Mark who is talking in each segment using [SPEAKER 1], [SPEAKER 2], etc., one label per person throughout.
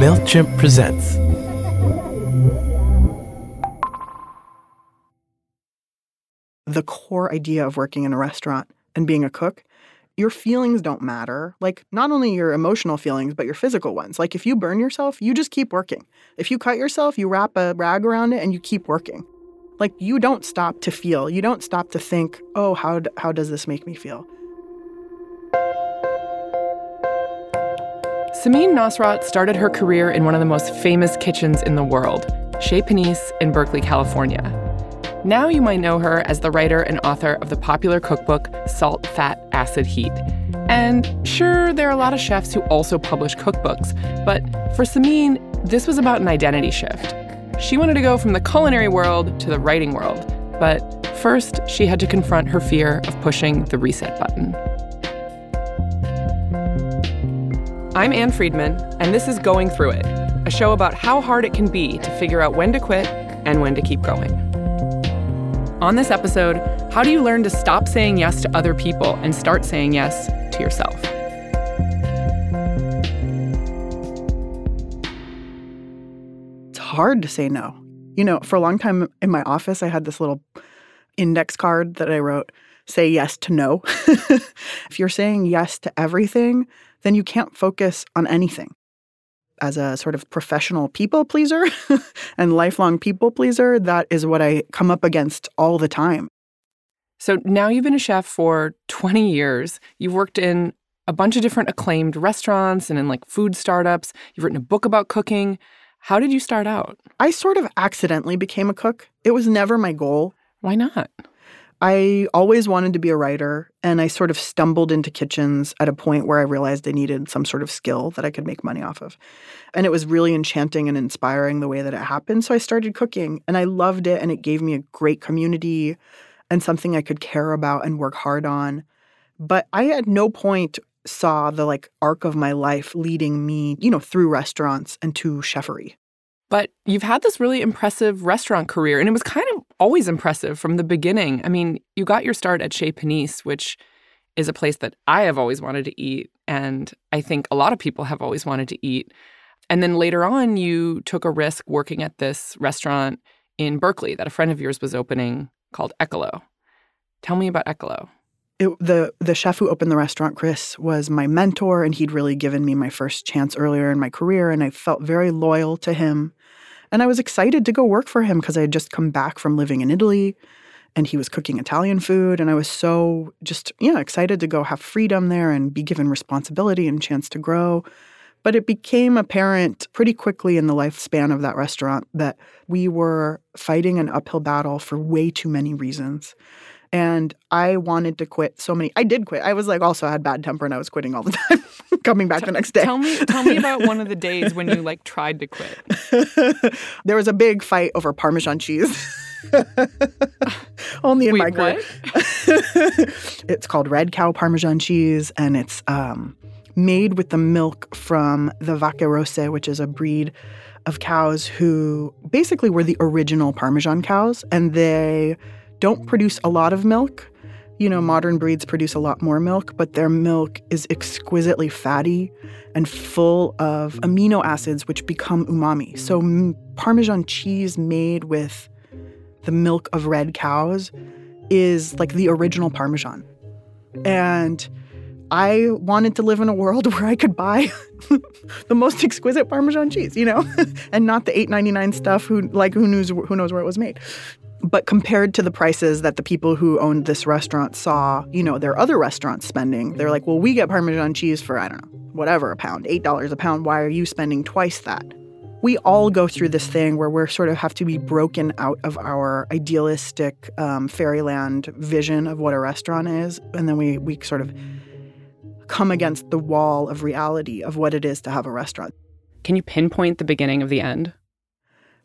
[SPEAKER 1] MailChimp presents.
[SPEAKER 2] The core idea of working in a restaurant and being a cook, your feelings don't matter. Like, not only your emotional feelings, but your physical ones. Like, if you burn yourself, you just keep working. If you cut yourself, you wrap a rag around it and you keep working. Like, you don't stop to feel. You don't stop to think, oh, how, how does this make me feel?
[SPEAKER 3] Samin Nosrat started her career in one of the most famous kitchens in the world, Chez Panisse in Berkeley, California. Now you might know her as the writer and author of the popular cookbook Salt, Fat, Acid, Heat. And sure, there are a lot of chefs who also publish cookbooks, but for Samin, this was about an identity shift. She wanted to go from the culinary world to the writing world, but first she had to confront her fear of pushing the reset button. I'm Ann Friedman, and this is Going Through It, a show about how hard it can be to figure out when to quit and when to keep going. On this episode, how do you learn to stop saying yes to other people and start saying yes to yourself?
[SPEAKER 2] It's hard to say no. You know, for a long time in my office, I had this little index card that I wrote, say yes to no. if you're saying yes to everything, then you can't focus on anything. As a sort of professional people pleaser and lifelong people pleaser, that is what I come up against all the time.
[SPEAKER 3] So now you've been a chef for 20 years. You've worked in a bunch of different acclaimed restaurants and in like food startups. You've written a book about cooking. How did you start out?
[SPEAKER 2] I sort of accidentally became a cook. It was never my goal.
[SPEAKER 3] Why not?
[SPEAKER 2] I always wanted to be a writer, and I sort of stumbled into kitchens at a point where I realized I needed some sort of skill that I could make money off of. And it was really enchanting and inspiring the way that it happened. So I started cooking, and I loved it, and it gave me a great community and something I could care about and work hard on. But I at no point saw the like arc of my life leading me, you know, through restaurants and to chefery.
[SPEAKER 3] But you've had this really impressive restaurant career, and it was kind of always impressive from the beginning. I mean, you got your start at Chez Panisse, which is a place that I have always wanted to eat, and I think a lot of people have always wanted to eat. And then later on, you took a risk working at this restaurant in Berkeley that a friend of yours was opening called Eccolo. Tell me about Eccolo.
[SPEAKER 2] It, the the chef who opened the restaurant, Chris, was my mentor, and he'd really given me my first chance earlier in my career, and I felt very loyal to him. And I was excited to go work for him because I had just come back from living in Italy, and he was cooking Italian food, and I was so just yeah excited to go have freedom there and be given responsibility and chance to grow. But it became apparent pretty quickly in the lifespan of that restaurant that we were fighting an uphill battle for way too many reasons. And I wanted to quit so many. I did quit. I was like also I had bad temper and I was quitting all the time, coming back the next day.
[SPEAKER 3] Tell me tell me about one of the days when you like tried to quit.
[SPEAKER 2] there was a big fight over Parmesan cheese. Only in
[SPEAKER 3] Wait,
[SPEAKER 2] my
[SPEAKER 3] group.
[SPEAKER 2] it's called Red Cow Parmesan cheese, and it's um, made with the milk from the Vacche Rosse, which is a breed of cows who basically were the original Parmesan cows, and they don't produce a lot of milk. You know, modern breeds produce a lot more milk, but their milk is exquisitely fatty and full of amino acids, which become umami. So, Parmesan cheese made with the milk of red cows is like the original Parmesan. And I wanted to live in a world where I could buy the most exquisite Parmesan cheese, you know, and not the eight ninety nine stuff. Who like who knows who knows where it was made. But compared to the prices that the people who owned this restaurant saw, you know, their other restaurants spending, they're like, well, we get Parmesan cheese for I don't know, whatever a pound, eight dollars a pound. Why are you spending twice that? We all go through this thing where we're sort of have to be broken out of our idealistic um, fairyland vision of what a restaurant is, and then we we sort of come against the wall of reality of what it is to have a restaurant.
[SPEAKER 3] Can you pinpoint the beginning of the end?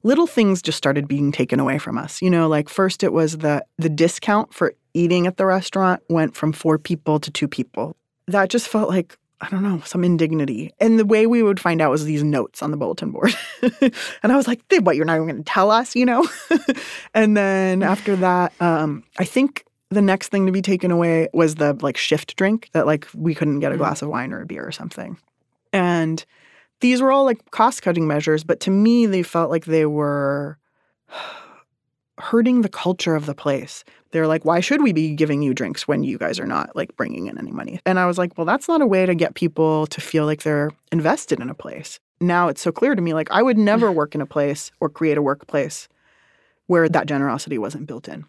[SPEAKER 2] Little things just started being taken away from us. You know, like first it was the the discount for eating at the restaurant went from 4 people to 2 people. That just felt like I don't know, some indignity. And the way we would find out was these notes on the bulletin board. and I was like, what, you're not even going to tell us, you know? and then after that, um, I think the next thing to be taken away was the like shift drink that like we couldn't get a glass of wine or a beer or something. And these were all like cost cutting measures, but to me, they felt like they were hurting the culture of the place. They're like, why should we be giving you drinks when you guys are not like bringing in any money? And I was like, well, that's not a way to get people to feel like they're invested in a place. Now it's so clear to me, like, I would never work in a place or create a workplace where that generosity wasn't built in.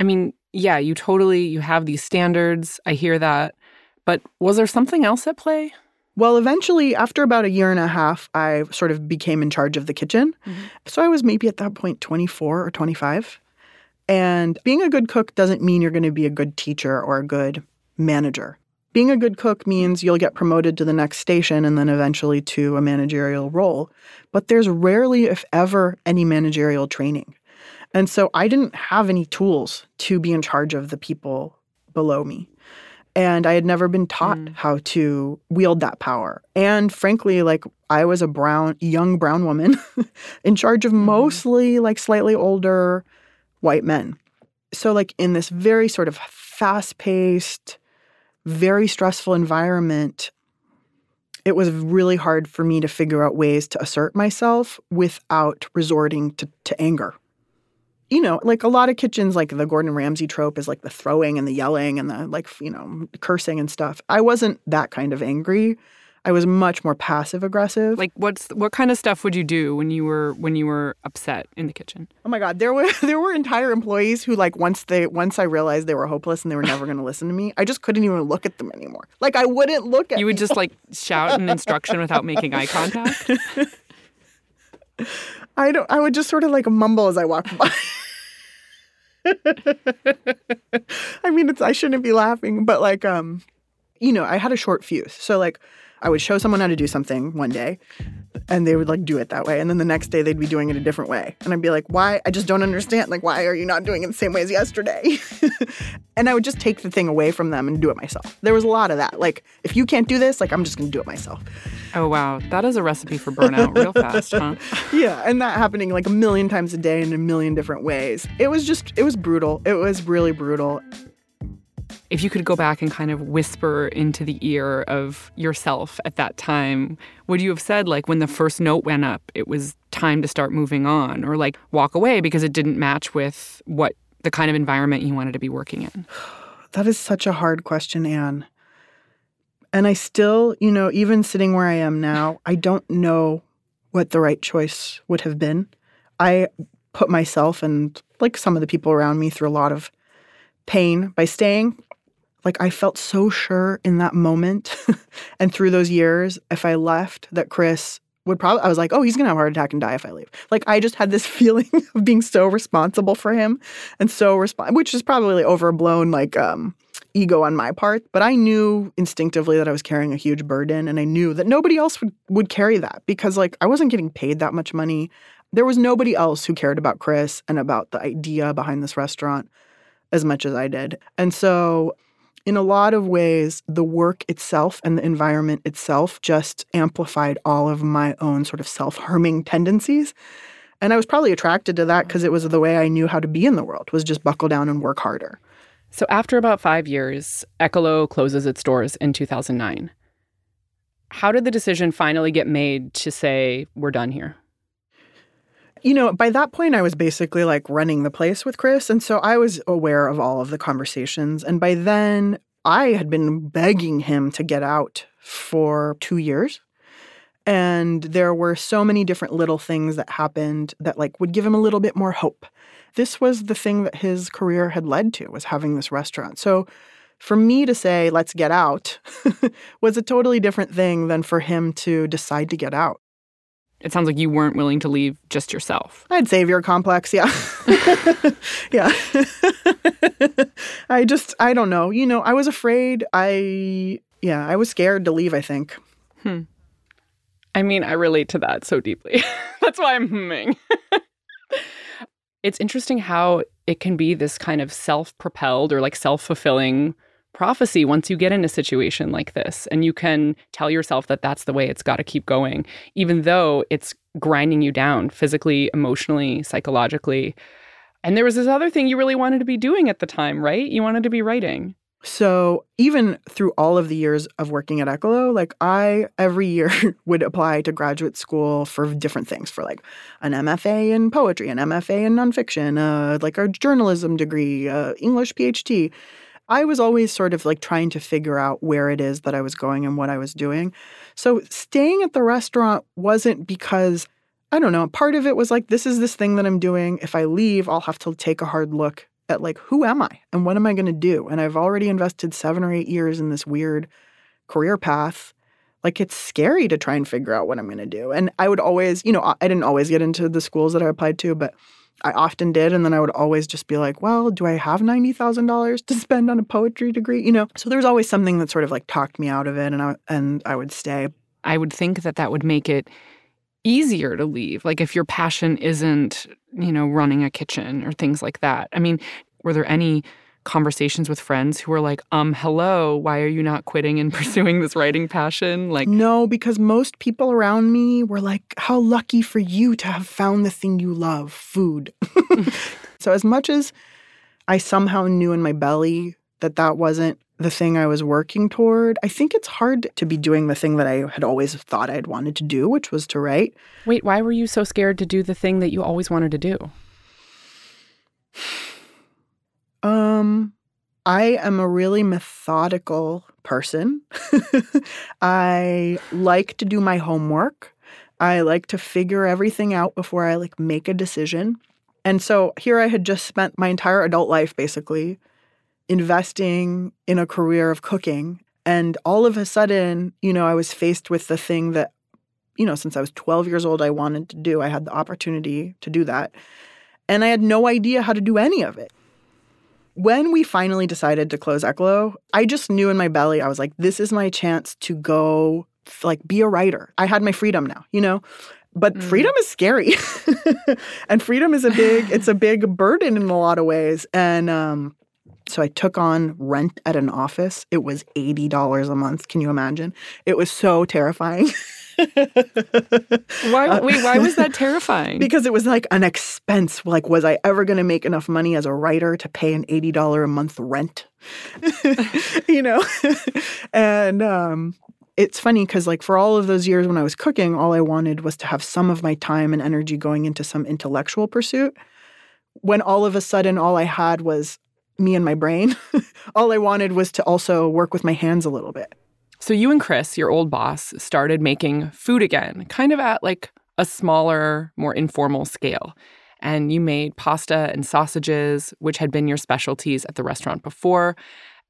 [SPEAKER 3] I mean, yeah, you totally you have these standards. I hear that. But was there something else at play?
[SPEAKER 2] Well, eventually, after about a year and a half, I sort of became in charge of the kitchen. Mm-hmm. So I was maybe at that point 24 or 25. And being a good cook doesn't mean you're going to be a good teacher or a good manager. Being a good cook means you'll get promoted to the next station and then eventually to a managerial role. But there's rarely, if ever, any managerial training. And so I didn't have any tools to be in charge of the people below me. And I had never been taught mm. how to wield that power. And frankly, like I was a brown, young brown woman in charge of mm. mostly like slightly older white men. So, like in this very sort of fast paced, very stressful environment, it was really hard for me to figure out ways to assert myself without resorting to, to anger you know, like a lot of kitchens, like the Gordon Ramsay trope is like the throwing and the yelling and the like, you know, cursing and stuff. I wasn't that kind of angry. I was much more passive aggressive.
[SPEAKER 3] Like what's what kind of stuff would you do when you were when you were upset in the kitchen?
[SPEAKER 2] Oh my god, there were there were entire employees who like once they once I realized they were hopeless and they were never going to listen to me, I just couldn't even look at them anymore. Like I wouldn't look at
[SPEAKER 3] You would
[SPEAKER 2] people.
[SPEAKER 3] just like shout an instruction without making eye contact?
[SPEAKER 2] I don't I would just sort of like mumble as I walked by. I mean, it's I shouldn't be laughing, but like, um, you know, I had a short fuse. So like, I would show someone how to do something one day, and they would like do it that way, and then the next day they'd be doing it a different way, and I'd be like, why? I just don't understand. Like, why are you not doing it the same way as yesterday? and I would just take the thing away from them and do it myself. There was a lot of that. Like, if you can't do this, like, I'm just gonna do it myself.
[SPEAKER 3] Oh wow, that is a recipe for burnout real fast, huh?
[SPEAKER 2] yeah, and that happening like a million times a day in a million different ways. It was just it was brutal. It was really brutal.
[SPEAKER 3] If you could go back and kind of whisper into the ear of yourself at that time, would you have said like when the first note went up, it was time to start moving on or like walk away because it didn't match with what the kind of environment you wanted to be working in?
[SPEAKER 2] That is such a hard question, Ann. And I still, you know, even sitting where I am now, I don't know what the right choice would have been. I put myself and like some of the people around me through a lot of pain by staying. Like I felt so sure in that moment and through those years, if I left, that Chris would probably I was like, oh, he's gonna have a heart attack and die if I leave. Like I just had this feeling of being so responsible for him and so respon which is probably overblown like um ego on my part, but I knew instinctively that I was carrying a huge burden and I knew that nobody else would, would carry that because like I wasn't getting paid that much money. There was nobody else who cared about Chris and about the idea behind this restaurant as much as I did. And so in a lot of ways, the work itself and the environment itself just amplified all of my own sort of self-harming tendencies. And I was probably attracted to that mm-hmm. because it was the way I knew how to be in the world was just buckle down and work harder.
[SPEAKER 3] So after about five years, Eccolo closes its doors in 2009. How did the decision finally get made to say, we're done here?
[SPEAKER 2] You know, by that point, I was basically like running the place with Chris. And so I was aware of all of the conversations. And by then, I had been begging him to get out for two years. And there were so many different little things that happened that like would give him a little bit more hope this was the thing that his career had led to was having this restaurant. So for me to say let's get out was a totally different thing than for him to decide to get out.
[SPEAKER 3] It sounds like you weren't willing to leave just yourself.
[SPEAKER 2] I had savior complex, yeah. yeah. I just I don't know. You know, I was afraid. I yeah, I was scared to leave, I think.
[SPEAKER 3] Hmm. I mean, I relate to that so deeply. That's why I'm humming. It's interesting how it can be this kind of self propelled or like self fulfilling prophecy once you get in a situation like this. And you can tell yourself that that's the way it's got to keep going, even though it's grinding you down physically, emotionally, psychologically. And there was this other thing you really wanted to be doing at the time, right? You wanted to be writing.
[SPEAKER 2] So even through all of the years of working at Eccolo, like I every year would apply to graduate school for different things, for like an MFA in poetry, an MFA in nonfiction, uh, like a journalism degree, uh, English PhD. I was always sort of like trying to figure out where it is that I was going and what I was doing. So staying at the restaurant wasn't because I don't know, part of it was like this is this thing that I'm doing. If I leave, I'll have to take a hard look at like who am I and what am I going to do? And I've already invested 7 or 8 years in this weird career path. Like it's scary to try and figure out what I'm going to do. And I would always, you know, I didn't always get into the schools that I applied to, but I often did. And then I would always just be like, well, do I have $90,000 to spend on a poetry degree? You know, so there was always something that sort of like talked me out of it and I, and I would stay.
[SPEAKER 3] I would think that that would make it easier to leave. Like if your passion isn't, you know, running a kitchen or things like that. I mean, were there any conversations with friends who were like, um, hello, why are you not quitting and pursuing this writing passion? Like,
[SPEAKER 2] no, because most people around me were like, how lucky for you to have found the thing you love food. so, as much as I somehow knew in my belly that that wasn't the thing I was working toward, I think it's hard to be doing the thing that I had always thought I'd wanted to do, which was to write.
[SPEAKER 3] Wait, why were you so scared to do the thing that you always wanted to do?
[SPEAKER 2] Um, I am a really methodical person. I like to do my homework. I like to figure everything out before I like make a decision. And so here I had just spent my entire adult life basically investing in a career of cooking. And all of a sudden, you know, I was faced with the thing that, you know, since I was 12 years old, I wanted to do. I had the opportunity to do that. And I had no idea how to do any of it. When we finally decided to close Eccolo, I just knew in my belly, I was like, this is my chance to go, like, be a writer. I had my freedom now, you know? But mm. freedom is scary. and freedom is a big, it's a big burden in a lot of ways. And um, so I took on rent at an office. It was $80 a month. Can you imagine? It was so terrifying.
[SPEAKER 3] why uh, wait, why was that terrifying?
[SPEAKER 2] because it was like an expense. Like, was I ever going to make enough money as a writer to pay an $80 a month rent? you know? and um it's funny because like for all of those years when I was cooking, all I wanted was to have some of my time and energy going into some intellectual pursuit. When all of a sudden all I had was me and my brain. All I wanted was to also work with my hands a little bit.
[SPEAKER 3] So you and Chris, your old boss, started making food again, kind of at like a smaller, more informal scale. And you made pasta and sausages, which had been your specialties at the restaurant before.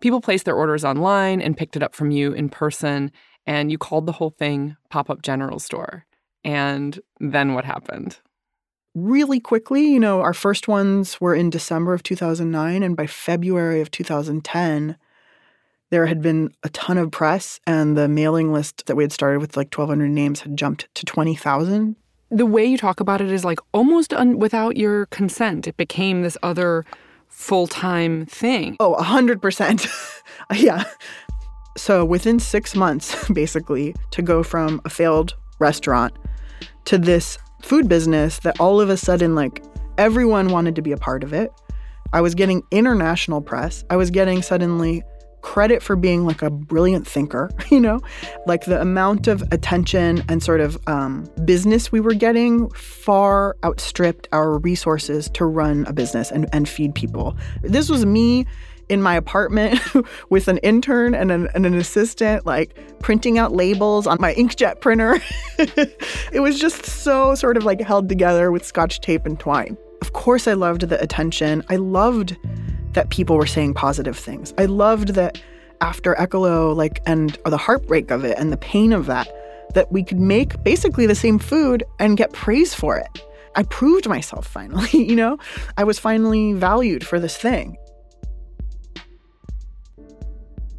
[SPEAKER 3] People placed their orders online and picked it up from you in person. And you called the whole thing Pop Up General Store. And then what happened?
[SPEAKER 2] really quickly. You know, our first ones were in December of 2009, and by February of 2010, there had been a ton of press, and the mailing list that we had started with like 1,200 names had jumped to 20,000.
[SPEAKER 3] The way you talk about it is like almost un- without your consent. It became this other full time thing.
[SPEAKER 2] Oh, 100%. yeah. So within six months, basically, to go from a failed restaurant to this food business that all of a sudden, like, everyone wanted to be a part of it. I was getting international press. I was getting suddenly credit for being like a brilliant thinker, you know? Like the amount of attention and sort of um, business we were getting far outstripped our resources to run a business and, and feed people. This was me in my apartment with an intern and an, and an assistant, like printing out labels on my inkjet printer. it was just so sort of like held together with scotch tape and twine. Of course, I loved the attention. I loved that people were saying positive things. I loved that after Eccolo, like, and the heartbreak of it and the pain of that, that we could make basically the same food and get praise for it. I proved myself finally, you know? I was finally valued for this thing.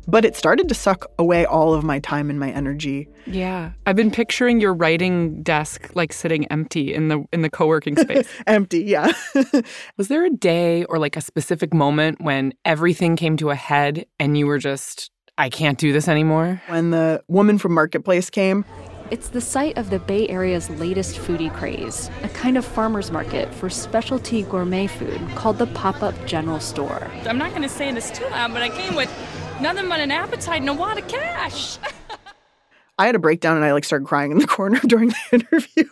[SPEAKER 2] But it started to suck away all of my time and my energy.
[SPEAKER 3] Yeah. I've been picturing your writing desk like sitting empty in the in the co-working space.
[SPEAKER 2] empty, yeah.
[SPEAKER 3] Was there a day or like a specific moment when everything came to a head and you were just I can't do this anymore?
[SPEAKER 2] When the woman from Marketplace came,
[SPEAKER 1] It's the site of the Bay Area's latest foodie craze, a kind of farmer's market for specialty gourmet food called the Pop Up General Store.
[SPEAKER 4] I'm not going to say this too loud, but I came with nothing but an appetite and a lot of cash.
[SPEAKER 2] I had a breakdown and I like started crying in the corner during the interview.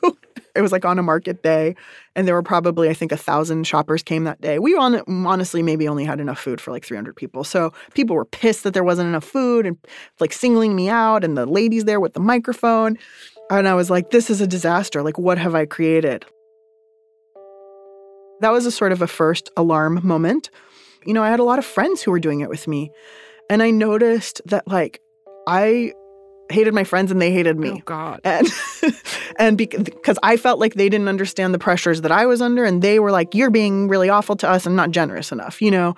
[SPEAKER 2] it was like on a market day, and there were probably I think a thousand shoppers came that day. We on, honestly maybe only had enough food for like 300 people, so people were pissed that there wasn't enough food and like singling me out. And the ladies there with the microphone, and I was like, "This is a disaster! Like, what have I created?" That was a sort of a first alarm moment. You know, I had a lot of friends who were doing it with me, and I noticed that like I hated my friends and they hated me.
[SPEAKER 3] Oh God.
[SPEAKER 2] And and because I felt like they didn't understand the pressures that I was under and they were like you're being really awful to us and not generous enough, you know.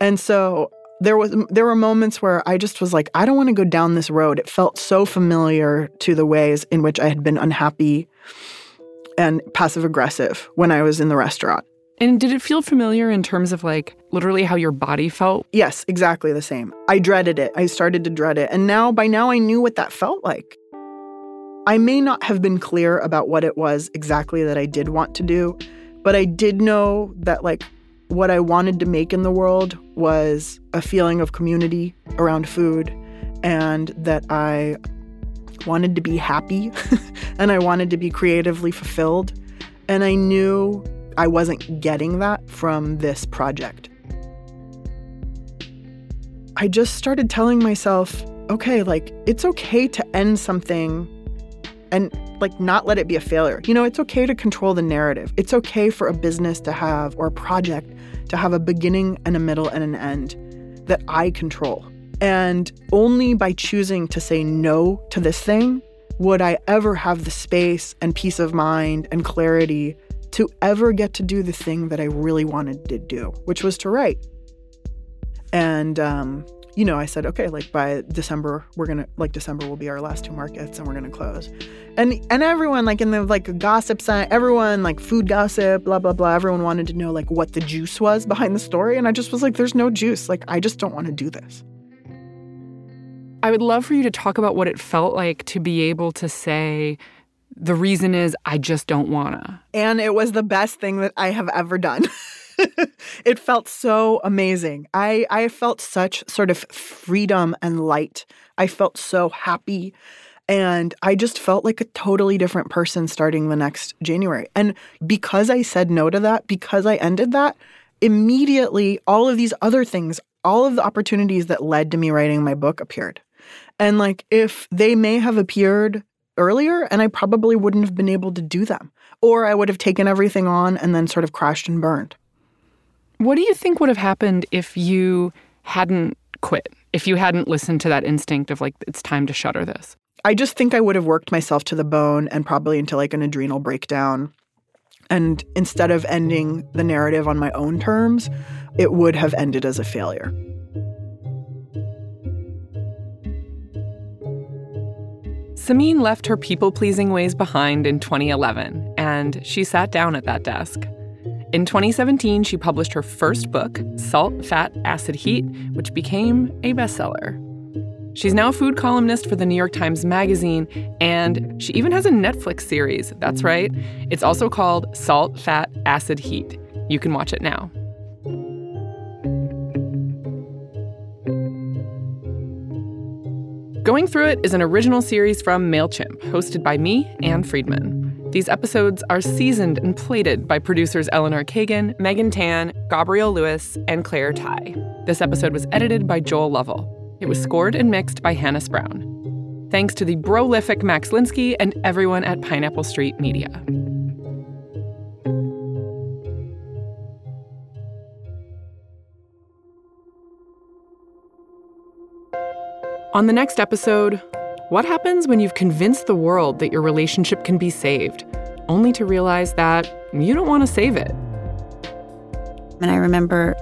[SPEAKER 2] And so there was there were moments where I just was like I don't want to go down this road. It felt so familiar to the ways in which I had been unhappy and passive aggressive when I was in the restaurant.
[SPEAKER 3] And did it feel familiar in terms of like literally how your body felt?
[SPEAKER 2] Yes, exactly the same. I dreaded it. I started to dread it. And now, by now, I knew what that felt like. I may not have been clear about what it was exactly that I did want to do, but I did know that, like, what I wanted to make in the world was a feeling of community around food and that I wanted to be happy and I wanted to be creatively fulfilled. And I knew I wasn't getting that from this project. I just started telling myself, okay, like it's okay to end something and like not let it be a failure. You know, it's okay to control the narrative. It's okay for a business to have or a project to have a beginning and a middle and an end that I control. And only by choosing to say no to this thing would I ever have the space and peace of mind and clarity to ever get to do the thing that I really wanted to do, which was to write. And, um, you know, I said, okay, like by December, we're gonna like December will be our last two markets, and we're gonna close. And and everyone like in the like gossip side, everyone like food gossip, blah blah blah. Everyone wanted to know like what the juice was behind the story, and I just was like, there's no juice. Like I just don't want to do this.
[SPEAKER 3] I would love for you to talk about what it felt like to be able to say, the reason is I just don't wanna.
[SPEAKER 2] And it was the best thing that I have ever done. it felt so amazing. I I felt such sort of freedom and light. I felt so happy and I just felt like a totally different person starting the next January. And because I said no to that, because I ended that, immediately all of these other things, all of the opportunities that led to me writing my book appeared. And like if they may have appeared earlier and I probably wouldn't have been able to do them. Or I would have taken everything on and then sort of crashed and burned.
[SPEAKER 3] What do you think would have happened if you hadn't quit? If you hadn't listened to that instinct of like, it's time to shutter this?
[SPEAKER 2] I just think I would have worked myself to the bone and probably into like an adrenal breakdown. And instead of ending the narrative on my own terms, it would have ended as a failure.
[SPEAKER 3] Samin left her people pleasing ways behind in 2011, and she sat down at that desk. In 2017, she published her first book, Salt, Fat, Acid, Heat, which became a bestseller. She's now a food columnist for the New York Times Magazine, and she even has a Netflix series. That's right. It's also called Salt, Fat, Acid, Heat. You can watch it now. Going Through It is an original series from MailChimp, hosted by me, Ann Friedman. These episodes are seasoned and plated by producers Eleanor Kagan, Megan Tan, Gabrielle Lewis, and Claire Ty. This episode was edited by Joel Lovell. It was scored and mixed by Hannis Brown. Thanks to the prolific Max Linsky and everyone at Pineapple Street Media. On the next episode, what happens when you've convinced the world that your relationship can be saved, only to realize that you don't want to save it?
[SPEAKER 5] And I remember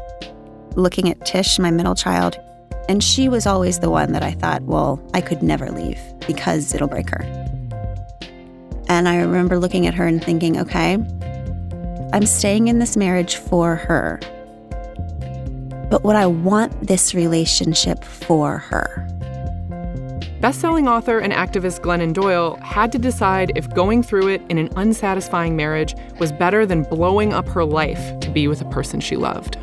[SPEAKER 5] looking at Tish, my middle child, and she was always the one that I thought, well, I could never leave because it'll break her. And I remember looking at her and thinking, okay, I'm staying in this marriage for her. But what I want this relationship for her?
[SPEAKER 3] Best-selling author and activist Glennon Doyle had to decide if going through it in an unsatisfying marriage was better than blowing up her life to be with a person she loved.